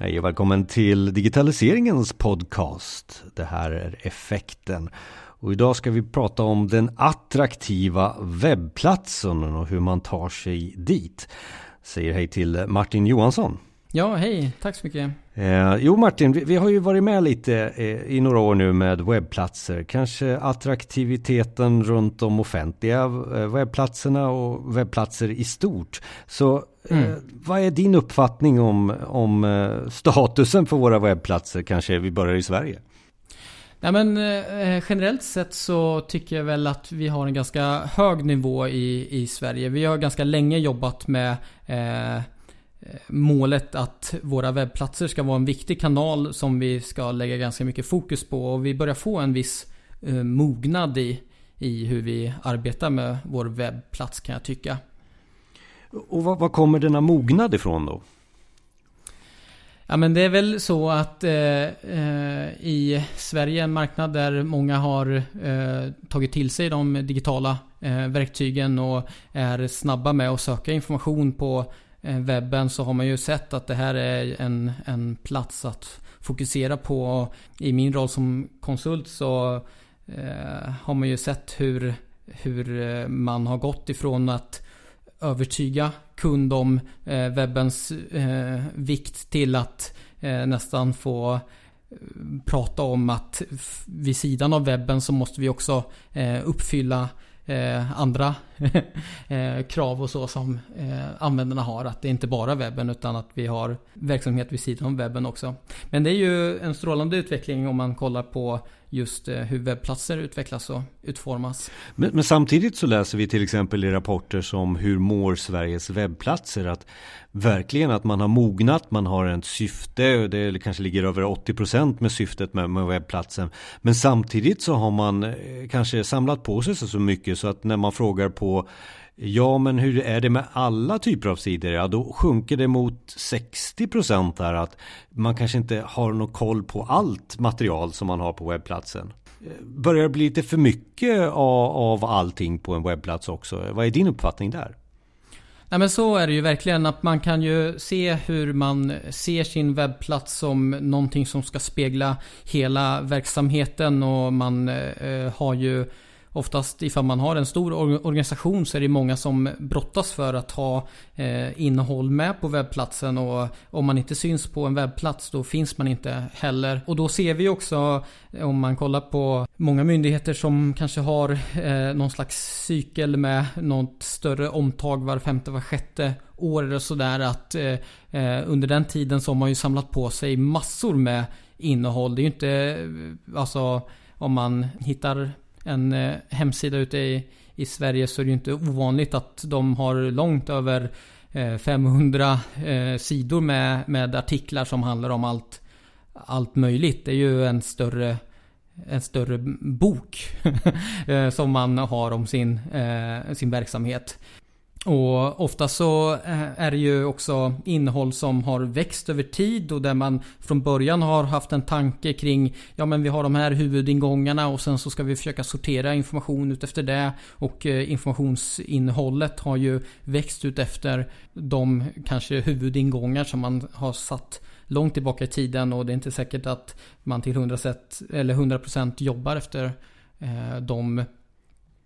Hej och välkommen till digitaliseringens podcast. Det här är Effekten. Och idag ska vi prata om den attraktiva webbplatsen och hur man tar sig dit. Säger hej till Martin Johansson. Ja, hej. Tack så mycket. Eh, jo Martin, vi, vi, har ju varit med lite eh, i några år nu med webbplatser. Kanske attraktiviteten runt de offentliga eh, webbplatserna och webbplatser i stort. Så eh, mm. vad är din uppfattning om, om eh, statusen för våra webbplatser? Kanske vi börjar i Sverige. Nej men eh, generellt sett så tycker jag väl att vi har en ganska hög nivå i, i Sverige. Vi har ganska länge jobbat med eh, målet att våra webbplatser ska vara en viktig kanal som vi ska lägga ganska mycket fokus på. Och vi börjar få en viss eh, mognad i, i hur vi arbetar med vår webbplats kan jag tycka. Och var, var kommer denna mognad ifrån då? Ja men det är väl så att eh, eh, i Sverige en marknad där många har eh, tagit till sig de digitala eh, verktygen och är snabba med att söka information på Eh, webben så har man ju sett att det här är en, en plats att fokusera på. I min roll som konsult så eh, har man ju sett hur, hur eh, man har gått ifrån att övertyga kund om eh, webbens eh, vikt till att eh, nästan få eh, prata om att vid sidan av webben så måste vi också eh, uppfylla eh, andra eh, krav och så som eh, användarna har. Att det inte bara är webben utan att vi har verksamhet vid sidan om webben också. Men det är ju en strålande utveckling om man kollar på just eh, hur webbplatser utvecklas och utformas. Men, men, samtidigt så läser vi till exempel i rapporter som hur mår Sveriges webbplatser att verkligen att man har mognat, man har ett syfte, det kanske ligger över 80% med syftet med, med webbplatsen. Men samtidigt så har man eh, kanske samlat på sig så mycket så att när man frågar på Ja, men hur är det med alla typer av sidor? Ja, då sjunker det mot 60% där att man kanske inte har någon koll på allt material som man har på webbplatsen. Eh, börjar det bli lite för mycket av, av allting på en webbplats också? Vad är din uppfattning där? Nej men så är det ju verkligen att man kan ju se hur man ser sin webbplats som någonting som ska spegla hela verksamheten och man eh, har ju Oftast ifall man har en stor organisation så är det många som brottas för att ha eh, innehåll med på webbplatsen och om man inte syns på en webbplats då finns man inte heller. Och då ser vi också eh, om man kollar på många myndigheter som kanske har eh, någon slags cykel med något större omtag var femte, var sjätte år eller sådär att eh, eh under den tiden så har man ju samlat på sig massor med innehåll. Det är ju inte eh, alltså om man hittar en eh, hemsida ute i, i Sverige så är det ju inte ovanligt att de har långt över eh, 500 eh, sidor med, med artiklar som handlar om allt, allt möjligt. Det är ju en större en större bok eh, som man har om sin, eh, sin verksamhet. Och ofta så eh, är det ju också innehåll som har växt över tid och där man från början har haft en tanke kring Ja men vi har de här huvudingångarna och sen så ska vi försöka sortera information utefter det. Och eh, informationsinnehållet har ju växt ut efter de kanske huvudingångar som man har satt långt tillbaka i tiden. Och det är inte säkert att man till 100%, eller 100% jobbar efter eh, de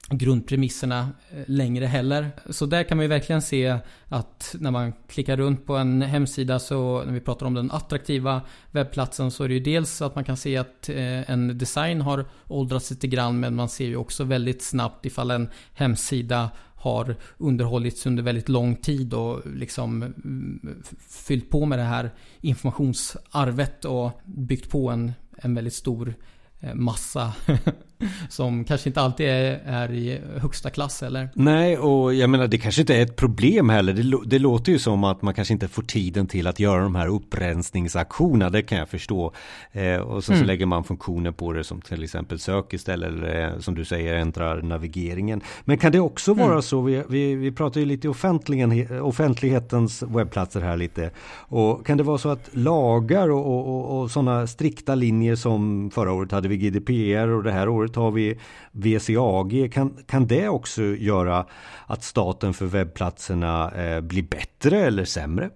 grundpremisserna eh, längre heller. Så där kan man ju verkligen se att när man klickar runt på en hemsida så när vi pratar om den attraktiva webbplatsen så är det ju dels att man kan se att eh, en design har åldrats lite grann men man ser ju också väldigt snabbt ifall en hemsida har underhållits under väldigt lång tid och liksom mm, fyllt på med det här informationsarvet och byggt på en, en väldigt stor eh, massa som kanske inte alltid är, är, i högsta klass eller? Nej, och jag menar det kanske inte är ett problem heller. Det, det, låter ju som att man kanske inte får tiden till att göra de här upprensningsaktionerna. Det kan jag förstå. Eh, och så, mm. så lägger man funktioner på det som till exempel sök istället eller eh, som du säger ändrar navigeringen. Men kan det också vara mm. så? Vi, vi, vi pratar ju lite offentligen, offentlighetens webbplatser här lite. Och kan det vara så att lagar och, och, och, och sådana strikta linjer som förra året hade vi GDPR och det här året har vi VCAG. Kan, kan det också göra att staten för webbplatserna eh, blir bättre eller sämre?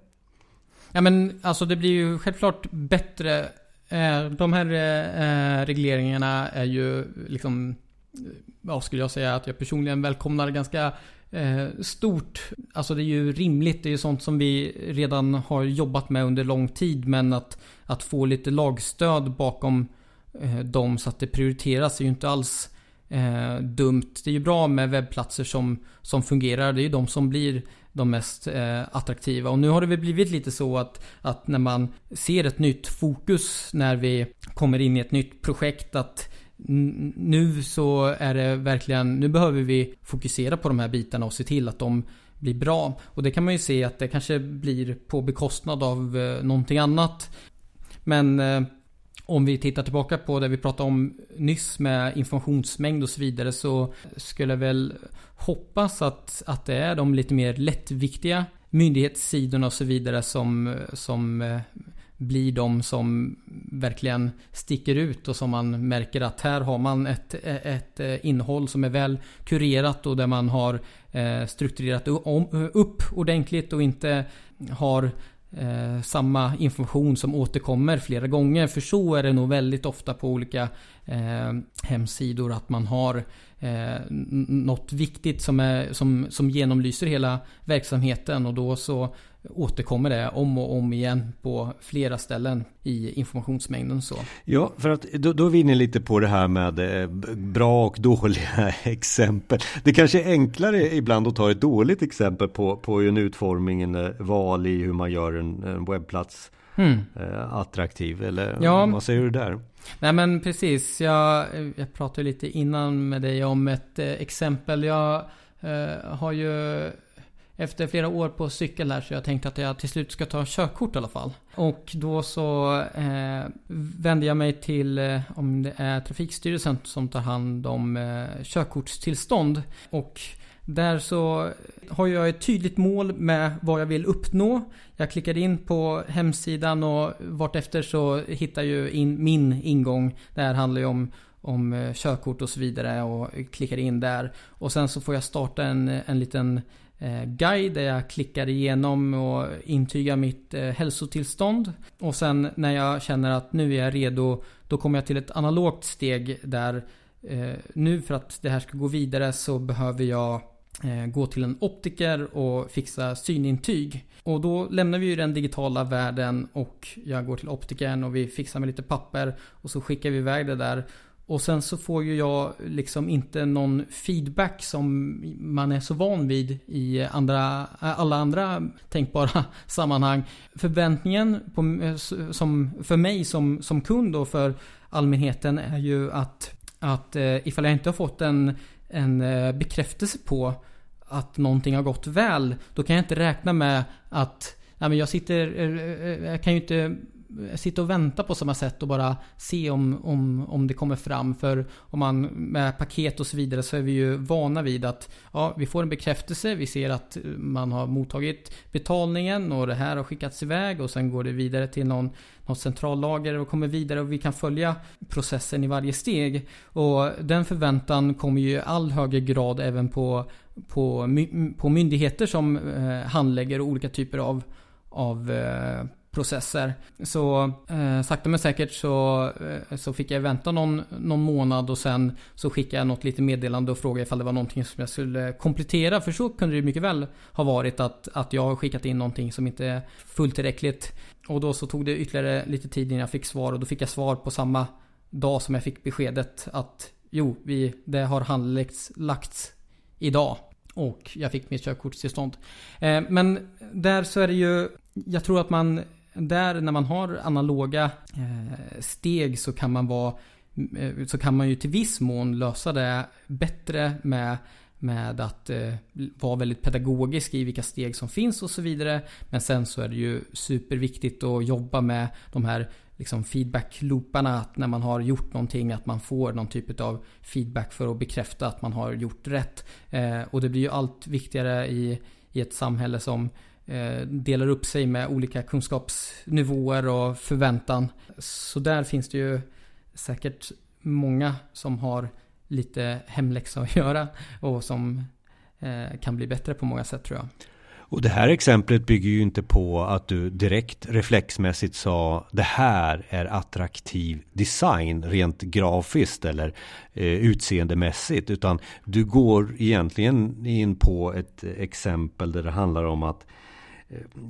Ja men alltså det blir ju självklart bättre. Eh, de här eh, regleringarna är ju liksom, eh, vad skulle jag säga, att jag personligen välkomnar ganska eh, stort. Alltså det är ju rimligt, det är ju sånt som vi redan har jobbat med under lång tid. Men att, att få lite lagstöd bakom Eh, dem så att det prioriteras Det är ju inte alls eh, dumt. Det är ju bra med webbplatser som, som fungerar. Det är ju de som blir de mest eh, attraktiva. Och nu har det väl blivit lite så att, att när man ser ett nytt fokus när vi kommer in i ett nytt projekt att nu så är det verkligen, nu behöver vi fokusera på de här bitarna och se till att de blir bra. Och det kan man ju se att det kanske blir på bekostnad av eh, någonting annat. Men eh, om vi tittar tillbaka på det vi pratade om nyss med informationsmängd och så vidare så skulle jag väl hoppas att, att det är de lite mer lättviktiga myndighetssidorna och så vidare som, som eh, blir de som verkligen sticker ut och som man märker att här har man ett, eh, ett eh, innehåll som är väl kurerat och där man har strukturerat upp ordentligt och inte har eh, samma information som återkommer flera gånger. För så är det nog väldigt ofta på olika eh, hemsidor att man har eh, något viktigt som, är, som, som genomlyser hela verksamheten och då så återkommer det om och om igen på flera ställen i informationsmängden. Så. Ja, för att då, då är vi inne lite på det här med eh, bra och dåliga exempel. Det kanske är enklare ibland att ta ett dåligt exempel på, på en utformning, en eh, val i hur man gör en, en webbplats mm. attraktiv. Eller ja. vad säger du där? Nej men precis, jag, jag pratade lite innan med dig om ett eh, exempel. Jag eh, har ju efter flera år på cykel här så jag tänkte att jag till slut ska ta körkort i alla fall. Och då så eh, vände jag mig till eh, om det är Trafikstyrelsen som tar hand om eh, körkortstillstånd. Och där så har jag ett tydligt mål med vad jag vill uppnå. Jag klickar in på hemsidan och vartefter så hittar jag in min ingång. Det här handlar ju om om eh, körkort och så vidare och klickar in där. Och sen så får jag starta en, en liten eh, guide där jag klickar igenom och intygar mitt eh, hälsotillstånd. Och sen när jag känner att nu är jag redo, då kommer jag till ett analogt steg där nu för att det här ska gå vidare så behöver jag Eh, gå till en optiker och fixa synintyg. Och då lämnar vi ju den digitala världen och jag går till optikern och vi fixar med lite papper och så skickar vi iväg det där. Och sen så får ju jag liksom inte någon feedback som man är så van vid i andra, alla andra tänkbara sammanhang. Förväntningen på, som, för mig som, som kund och för allmänheten är ju att, att eh, ifall jag inte har fått en, en eh, bekräftelse på att någonting har gått väl, då kan jag inte räkna med att Nej, men jag sitter, eh, eh, jag kan ju inte sitta och vänta på samma sätt och bara se om, om, om det kommer fram. För om man med paket och så vidare så är vi ju vana vid att ja, vi får en bekräftelse. Vi ser att man har mottagit betalningen och det här har skickats iväg och sen går det vidare till någon, något centrallager och kommer vidare och vi kan följa processen i varje steg. Och den förväntan kommer ju i all högre grad även på, på, på myndigheter som eh, handlägger olika typer av av eh, processer. Så eh, sakta men säkert så, eh, så fick jag vänta någon, någon månad och sen så skickade jag något lite meddelande och frågade ifall det var någonting som jag skulle komplettera. För så kunde det mycket väl ha varit att, att jag har skickat in någonting som inte är fullt tillräckligt. Och då så tog det ytterligare lite tid innan jag fick svar och då fick jag svar på samma dag som jag fick beskedet att jo, vi, det har handlagts lagts idag. Och jag fick mitt körkortstillstånd. Eh, men där så är det ju jag tror att man där när man har analoga eh, steg så kan man vara eh, så kan man ju till viss mån lösa det bättre med med att eh, vara väldigt pedagogisk i vilka steg som finns och så vidare. Men sen så är det ju superviktigt att jobba med de här liksom feedback-looparna. Att när man har gjort någonting att man får någon typ av feedback för att bekräfta att man har gjort rätt. Eh, och det blir ju allt viktigare i, i ett samhälle som Eh, delar upp sig med olika kunskapsnivåer och förväntan. Så där finns det ju säkert många som har lite hemläxa att göra och som eh, kan bli bättre på många sätt tror jag. Och det här exemplet bygger ju inte på att du direkt reflexmässigt sa det här är attraktiv design rent grafiskt eller eh, utseendemässigt utan du går egentligen in på ett exempel där det handlar om att eh,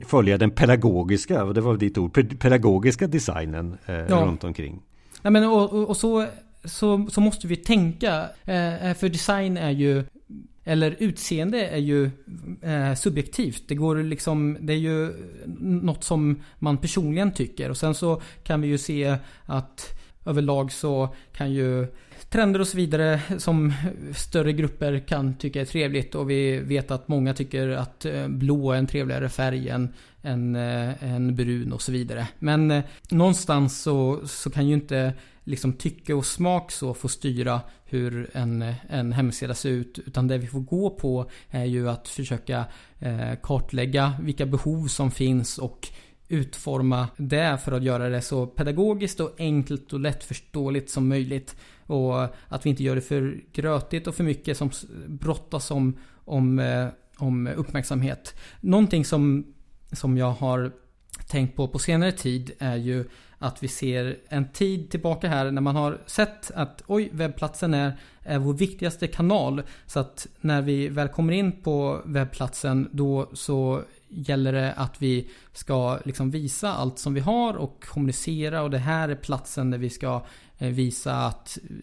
följa den pedagogiska, det var ditt ord, pedagogiska designen eh, ja. runt omkring. Ja, men och, och, och så, så, så måste vi tänka, eh, för design är ju eller utseende är ju eh, subjektivt. Det går liksom, det är ju något som man personligen tycker. Och sen så kan vi ju se att överlag så kan ju trender och så vidare som större grupper kan tycka är trevligt. Och vi vet att många tycker att eh, blå är en trevligare färg än, än, eh, än brun och så vidare. Men eh, någonstans så, så kan ju inte liksom tycke och smak så få styra hur en, en hemsida ser ut. Utan det vi får gå på är ju att försöka eh, kartlägga vilka behov som finns och utforma det för att göra det så pedagogiskt och enkelt och lättförståeligt som möjligt. Och att vi inte gör det för grötigt och för mycket som brottas om, om, eh, om uppmärksamhet. Någonting som, som jag har tänkt på på senare tid är ju att vi ser en tid tillbaka här när man har sett att oj, webbplatsen är, är vår viktigaste kanal. Så att när vi väl kommer in på webbplatsen då så gäller det att vi ska liksom visa allt som vi har och kommunicera och det här är platsen där vi ska eh, visa att eh,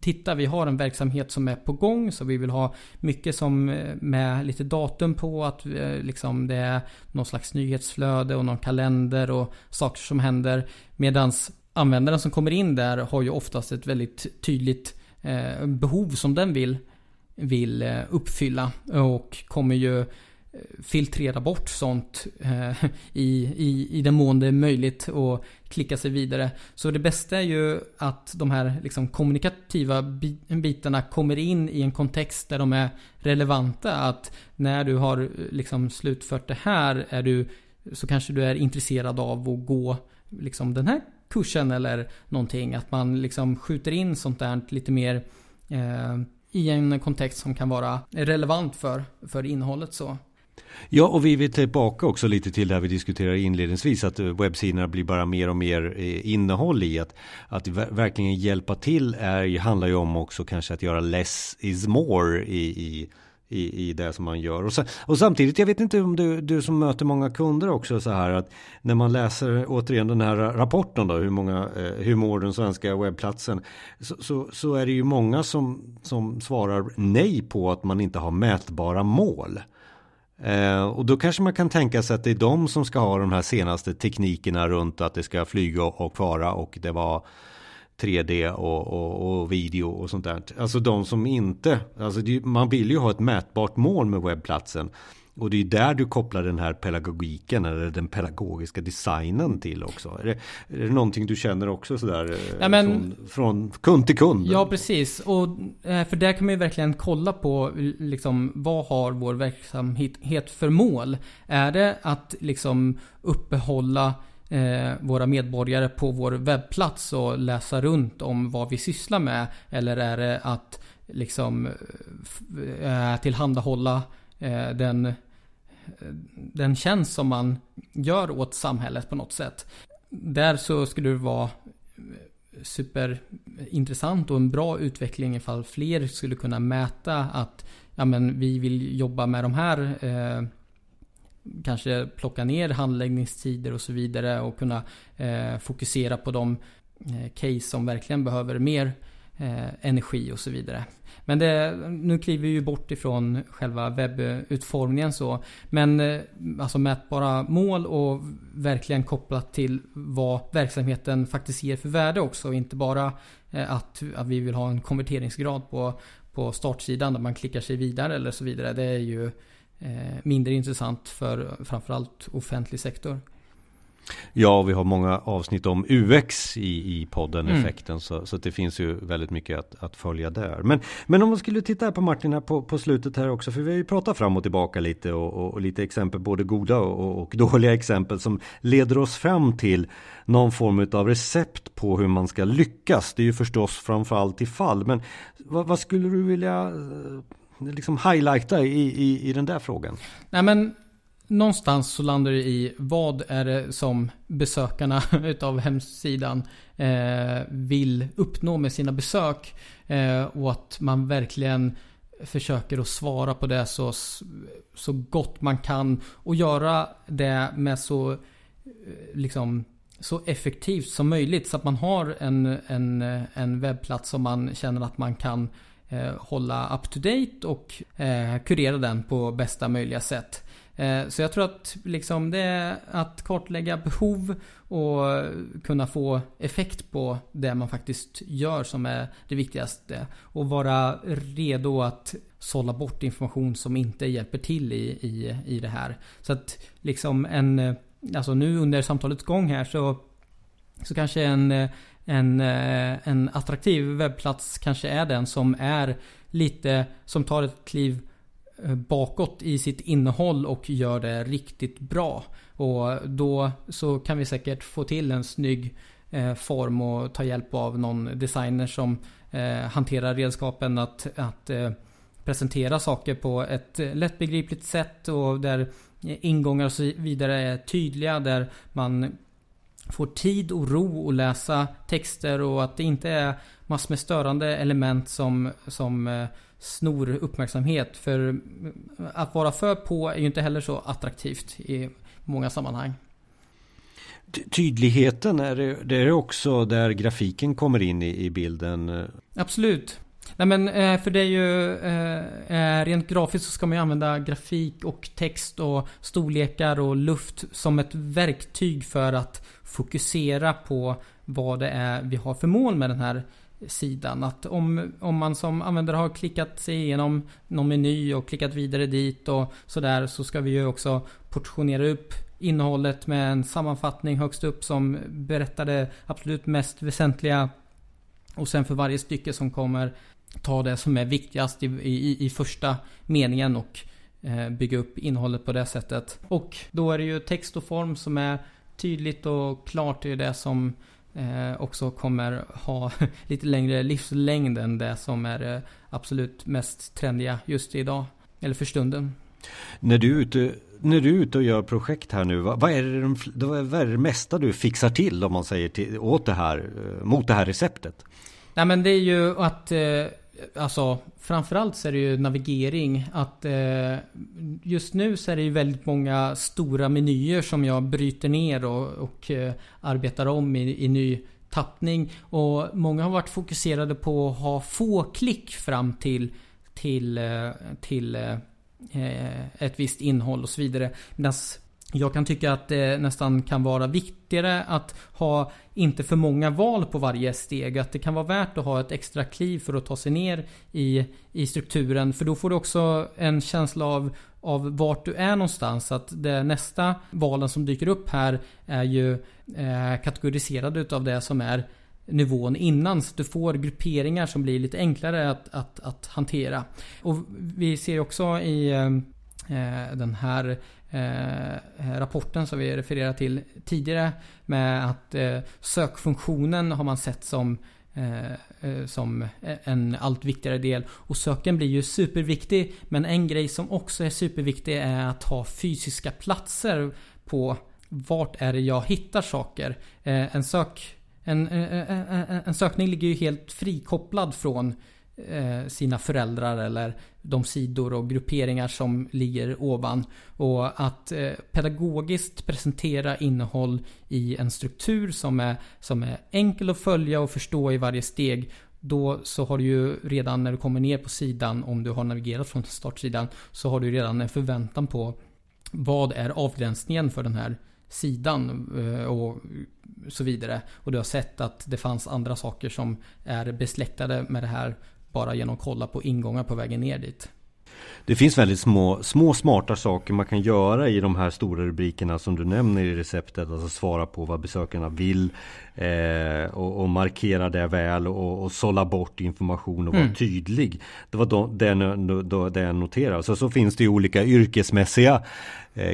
titta vi har en verksamhet som är på gång så vi vill ha mycket som eh, med lite datum på att liksom det är någon slags nyhetsflöde och någon kalender och saker som händer. Medans användaren som kommer in där har ju oftast ett väldigt tydligt behov som den vill, vill uppfylla och kommer ju filtrera bort sånt eh, i, i, i den mån det är möjligt och klicka sig vidare. Så det bästa är ju att de här liksom, kommunikativa bitarna kommer in i en kontext där de är relevanta. Att när du har liksom, slutfört det här är du, så kanske du är intresserad av att gå liksom, den här kursen eller någonting. Att man liksom skjuter in sånt där lite mer eh, i en kontext som kan vara relevant för, för innehållet. så. Ja, och vi vill tillbaka också lite till det vi diskuterade inledningsvis, att eh, webbsidorna blir bara mer och mer eh, innehåll i. Att, att verkligen hjälpa till är, handlar ju om också kanske att göra less is more i, i i, i det som man gör. Och, så, och, samtidigt, jag vet inte om du, du som möter många kunder också så här att när man läser återigen den här rapporten då, hur, många, eh, hur mår den svenska webbplatsen, så, så, så, är det ju många som, som svarar nej på att man inte har mätbara mål. Eh, och då kanske man kan tänka sig att det är de som ska ha de här senaste teknikerna runt att det ska flyga och vara och det var 3D och, och, och, video och sånt där. Alltså de som inte, alltså det, man vill ju ha ett mätbart mål med webbplatsen. Och det är där du kopplar den här pedagogiken eller den pedagogiska designen till också. Är det, är det någonting du känner också sådär ja, men, från, från, kund till kund? Ja precis. Och, eh, för där kan man ju verkligen kolla på liksom, vad har vår verksamhet för mål? Är det att liksom uppehålla eh, våra medborgare på vår webbplats och läsa runt om vad vi sysslar med? Eller är det att liksom eh, tillhandahålla eh, den den tjänst som man gör åt samhället på något sätt. Där så skulle det vara superintressant och en bra utveckling ifall fler skulle kunna mäta att ja, men vi vill jobba med de här eh, kanske plocka ner handläggningstider och så vidare och kunna eh, fokusera på de eh, case som verkligen behöver mer eh, energi och så vidare. Men det, nu kliver vi ju bort ifrån själva webbutformningen så. Men eh, alltså mätbara mål och verkligen kopplat till vad verksamheten faktiskt ger för värde också. Inte bara eh, att, att vi vill ha en konverteringsgrad på, på startsidan där man klickar sig vidare eller så vidare. Det är ju eh, mindre intressant för framförallt offentlig sektor. Ja, vi har många avsnitt om UX i, i podden, mm. effekten. Så, så det finns ju väldigt mycket att, att följa där. Men, men om man skulle titta på Martin här på, på slutet här också. För vi har ju pratat fram och tillbaka lite och, och, och lite exempel, både goda och, och, dåliga exempel som leder oss fram till någon form av recept på hur man ska lyckas. Det är ju förstås framförallt i fall. Men vad, vad skulle du vilja eh, liksom highlighta i, i, i den där frågan? Nej men någonstans så landar det i vad är det som besökarna utav hemsidan eh, vill uppnå med sina besök. Eh, och att man verkligen försöker att svara på det så, så gott man kan. Och göra det med så, eh, liksom, så effektivt som möjligt. Så att man har en, en, en webbplats som man känner att man kan hålla up to date och eh, kurera den på bästa möjliga sätt. Eh, så jag tror att liksom det är att kartlägga behov och kunna få effekt på det man faktiskt gör som är det viktigaste. Och vara redo att sålla bort information som inte hjälper till i, i, i det här. Så att liksom en, eh, alltså nu under samtalets gång här så, så kanske en, eh, en, en attraktiv webbplats kanske är den som är lite, som tar ett kliv Eh, bakåt i sitt innehåll och gör det riktigt bra. Och då så kan vi säkert få till en snygg eh, form och ta hjälp av någon designer som eh, hanterar redskapen att, att eh, presentera saker på ett lättbegripligt sätt och där ingångar och så vidare är tydliga. Där man får tid och ro att läsa texter och att det inte är massor med störande element som, som snor uppmärksamhet. För att vara för på är ju inte heller så attraktivt i många sammanhang. Tydligheten, är det, det är också där grafiken kommer in i, i bilden? Absolut. Nej men eh, för det är ju eh, eh, rent grafiskt så ska man ju använda grafik och text och storlekar och luft som ett verktyg för att fokusera på vad det är vi har för mål med den här sidan. Att om, om man som användare har klickat sig igenom någon meny och klickat vidare dit och sådär så ska vi ju också portionera upp innehållet med en sammanfattning högst upp som berättar det absolut mest väsentliga. Och sen för varje stycke som kommer ta det som är viktigast i, i, i första meningen och eh, bygga upp innehållet på det sättet. Och då är det ju text och form som är tydligt och klart. Det är det som eh, också kommer ha lite längre livslängd än det som är eh, absolut mest trendiga just idag. Eller för stunden. När du är ute, när du är ute och gör projekt här nu, vad, vad, är det, vad är det mesta du fixar till om man säger till, åt det här, eh, mot det här receptet? Nej men det är ju att eh, Alltså framförallt så är det ju navigering. Att eh, just nu så är det ju väldigt många stora menyer som jag bryter ner och, och eh, arbetar om i, i ny tappning. Och många har varit fokuserade på att ha få klick fram till, till, eh, till Eh, ett visst innehåll och så vidare. Medan jag kan tycka att det nästan kan vara viktigare att ha inte för många val på varje steg. Att det kan vara värt att ha ett extra kliv för att ta sig ner i, i strukturen. För då får du också en känsla av, av vart du är någonstans. Att det nästa valen som dyker upp här är ju eh, kategoriserade utav det som är nivån innan. Så du får grupperingar som blir lite enklare att, att, att hantera. Och vi ser också i eh, eh den här eh, eh, rapporten som vi refererade till tidigare med att eh, sökfunktionen har man sett som eh, eh, som en allt viktigare del. Och söken blir ju superviktig. Men en grej som också är superviktig är att ha fysiska platser på vart är det jag hittar saker. En, sök, en, en, en sökning ligger ju helt frikopplad från Eh, sina föräldrar eller de sidor och grupperingar som ligger ovan. Och att eh, pedagogiskt presentera innehåll i en struktur som är, som är enkel att följa och förstå i varje steg. Då så har du ju redan när du kommer ner på sidan, om du har navigerat från startsidan, så har du redan en förväntan på vad är avgränsningen för den här sidan eh, och så vidare. Och du har sett att det fanns andra saker som är besläktade med det här bara genom att kolla på ingångar på vägen ner dit. Det finns väldigt små, små smarta saker man kan göra i de här stora rubrikerna som du nämner i receptet. Alltså svara på vad besökarna vill eh, och, och, markera det väl och, och sålla bort information och vara mm. tydlig. Det var då, det, då, det jag noterade. Så, så finns det ju olika yrkesmässiga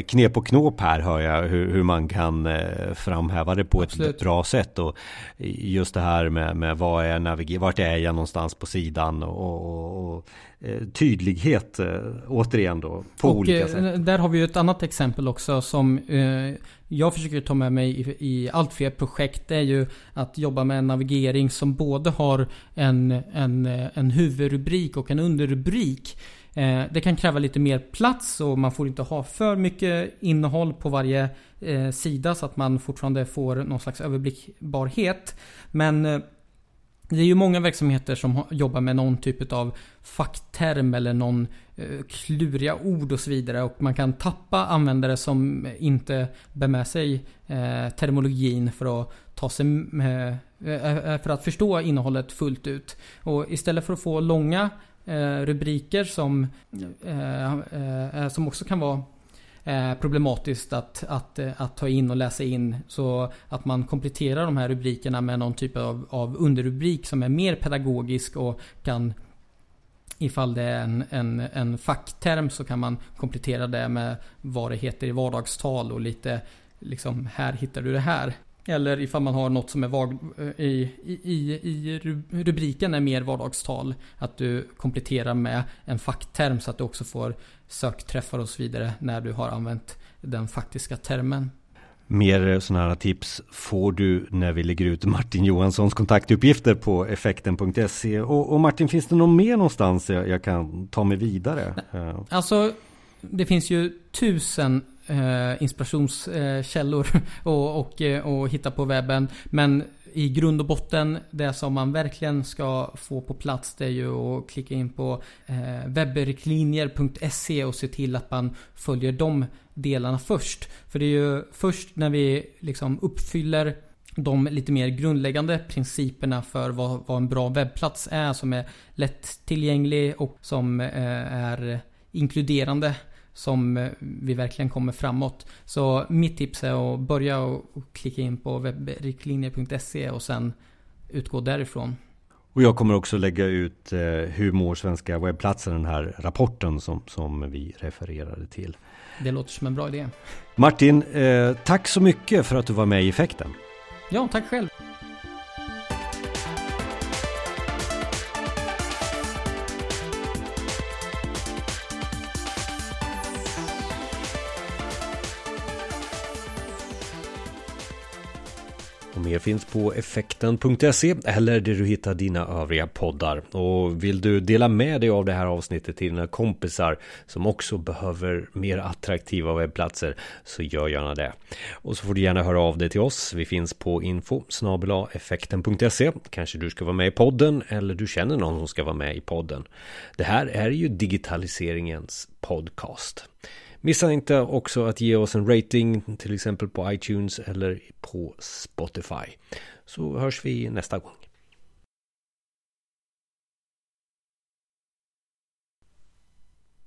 knep och knåp här hör jag hur, hur man kan eh, framhäva det på Absolut. ett bra sätt. Och just det här med, med vad är naviger, vart är jag någonstans på sidan och, och, och Eh, tydlighet eh, återigen då på och olika eh, sätt. Där har vi ju ett annat exempel också som jag försöker ta med mig i, i allt fler projekt. Det är ju att jobba med en navigering som både har en, en, en huvudrubrik och en underrubrik. Eh, det kan kräva lite mer plats och man får inte ha för mycket innehåll på varje eh, sida så att man fortfarande får någon slags överblickbarhet. Men eh, det är ju många verksamheter som jobbar med någon typ av fackterm eller någon eh, kluriga ord och så vidare. Och man kan tappa användare som inte bär med sig eh, termologin för att ta sig med, för att förstå innehållet fullt ut. Och istället för att få långa Eh, rubriker som, eh, eh, som också kan vara problematiskt att, att, att ta in och läsa in. Så att man kompletterar de här rubrikerna med någon typ av, av underrubrik som är mer pedagogisk och kan Ifall det är en, en, en fackterm så kan man komplettera det med vad det heter i vardagstal och lite liksom här hittar du det här. Eller ifall man har något som är vag, eh, i, i, i rubriken är mer vardagstal. Att du kompletterar med en fackterm så att du också får sökträffar och så vidare när du har använt den faktiska termen. Mer sådana här tips får du när vi lägger ut Martin Johanssons kontaktuppgifter på effekten.se. Och, och, Martin, finns det något mer någonstans jag, jag kan ta mig vidare? Alltså, det finns ju tusen Eh, inspirationskällor och, och, eh, och hitta på webben. Men i grund och botten, det som man verkligen ska få på plats det är ju att klicka in på eh, webbriktlinjer.se och se till att man följer de delarna först. För det är ju först när vi liksom uppfyller de lite mer grundläggande principerna för vad, vad en bra webbplats är som är lättillgänglig och som eh, är inkluderande som eh, vi verkligen kommer framåt. Så mitt tips är att börja och klicka in på webbriktlinjer.se och sen utgå därifrån. Och jag kommer också lägga ut eh, hur mår svenska webbplatser, den här rapporten som, som vi refererade till. Det låter som en bra idé. Martin, eh, tack så mycket för att du var med i effekten. Ja, tack själv. Mer finns på effekten.se eller där du hittar dina övriga poddar. Och vill du dela med dig av det här avsnittet till dina kompisar som också behöver mer attraktiva webbplatser så gör gärna det. Och så får du gärna höra av dig till oss. Vi finns på info effekten.se. Kanske du ska vara med i podden eller du känner någon som ska vara med i podden. Det här är ju digitaliseringens podcast. Missa inte också att ge oss en rating till exempel på iTunes eller på Spotify. Så hörs vi nästa gång.